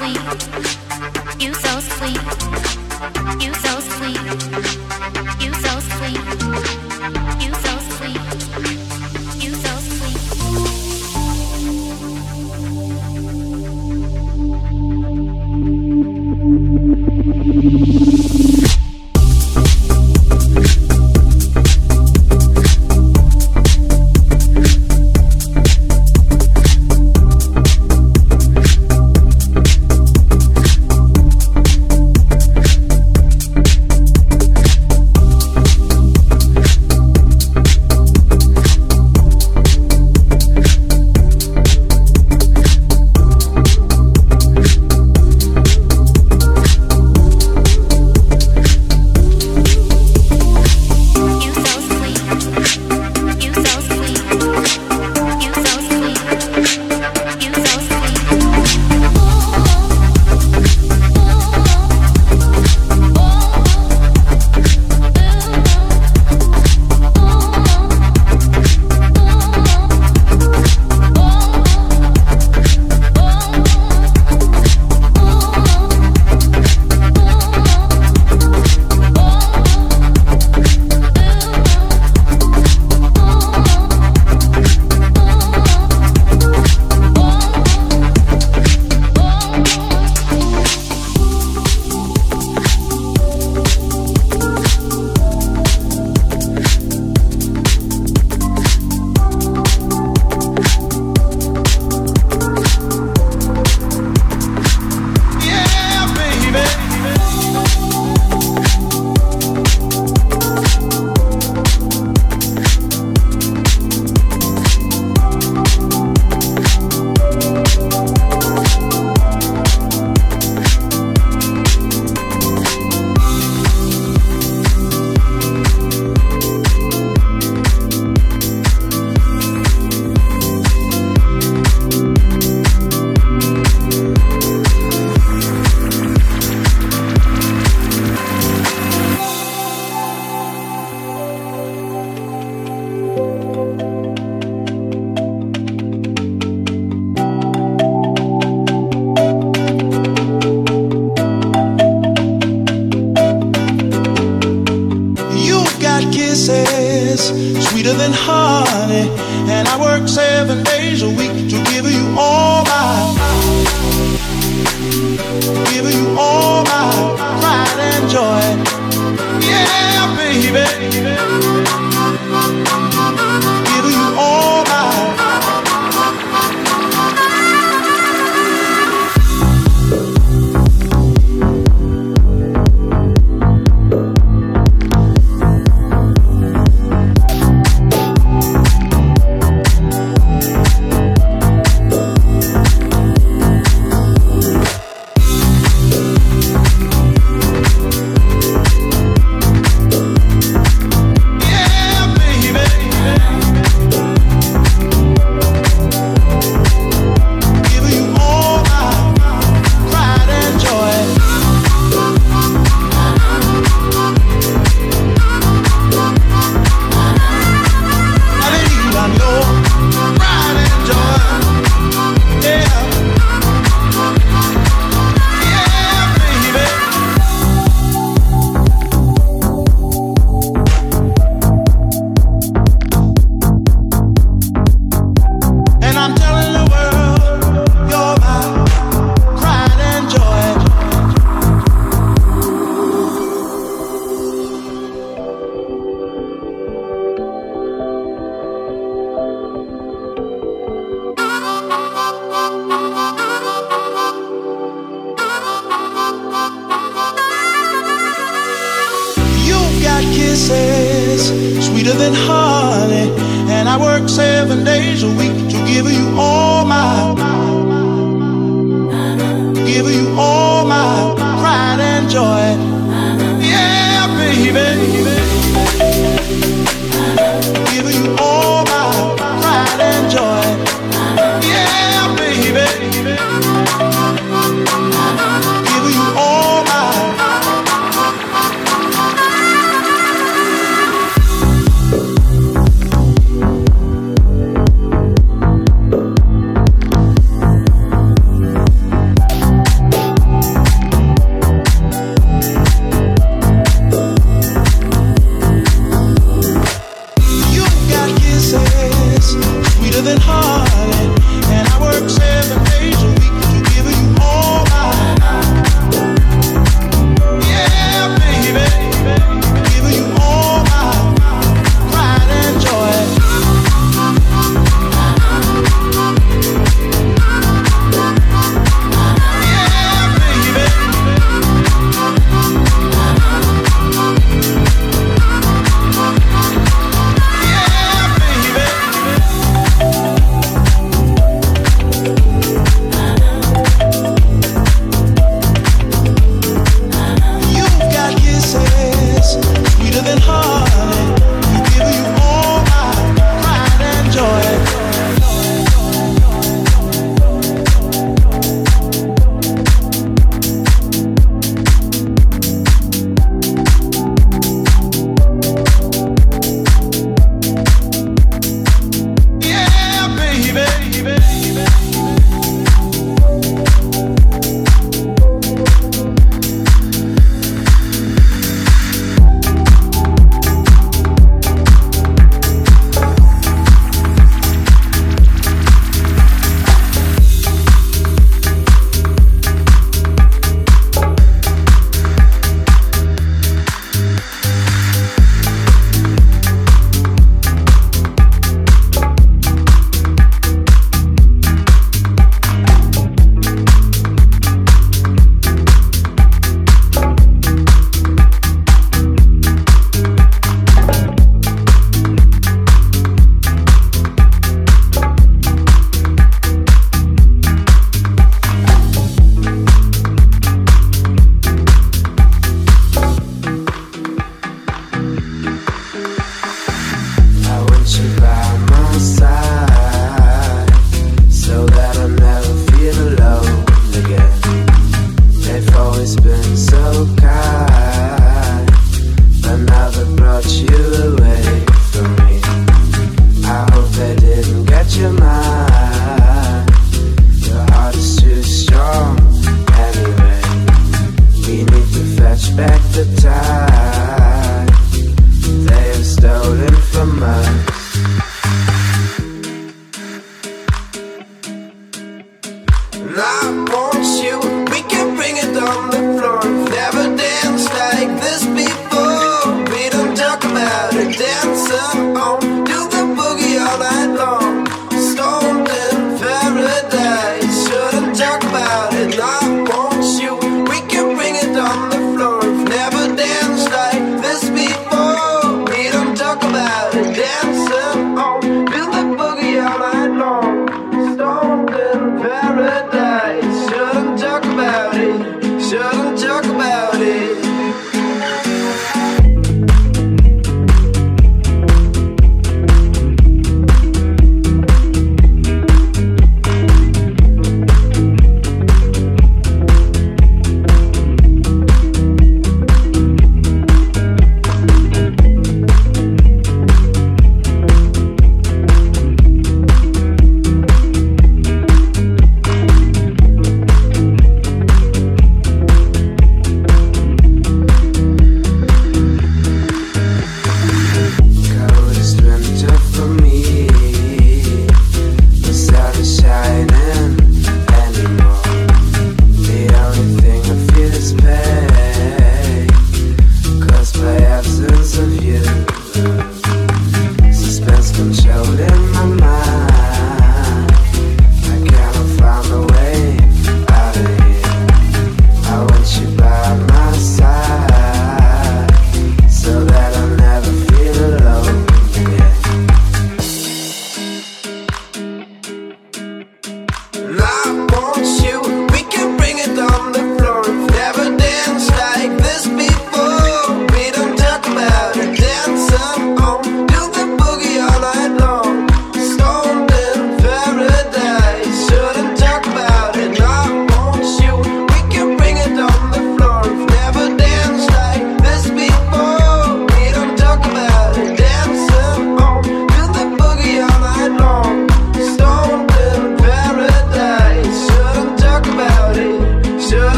sweet, you so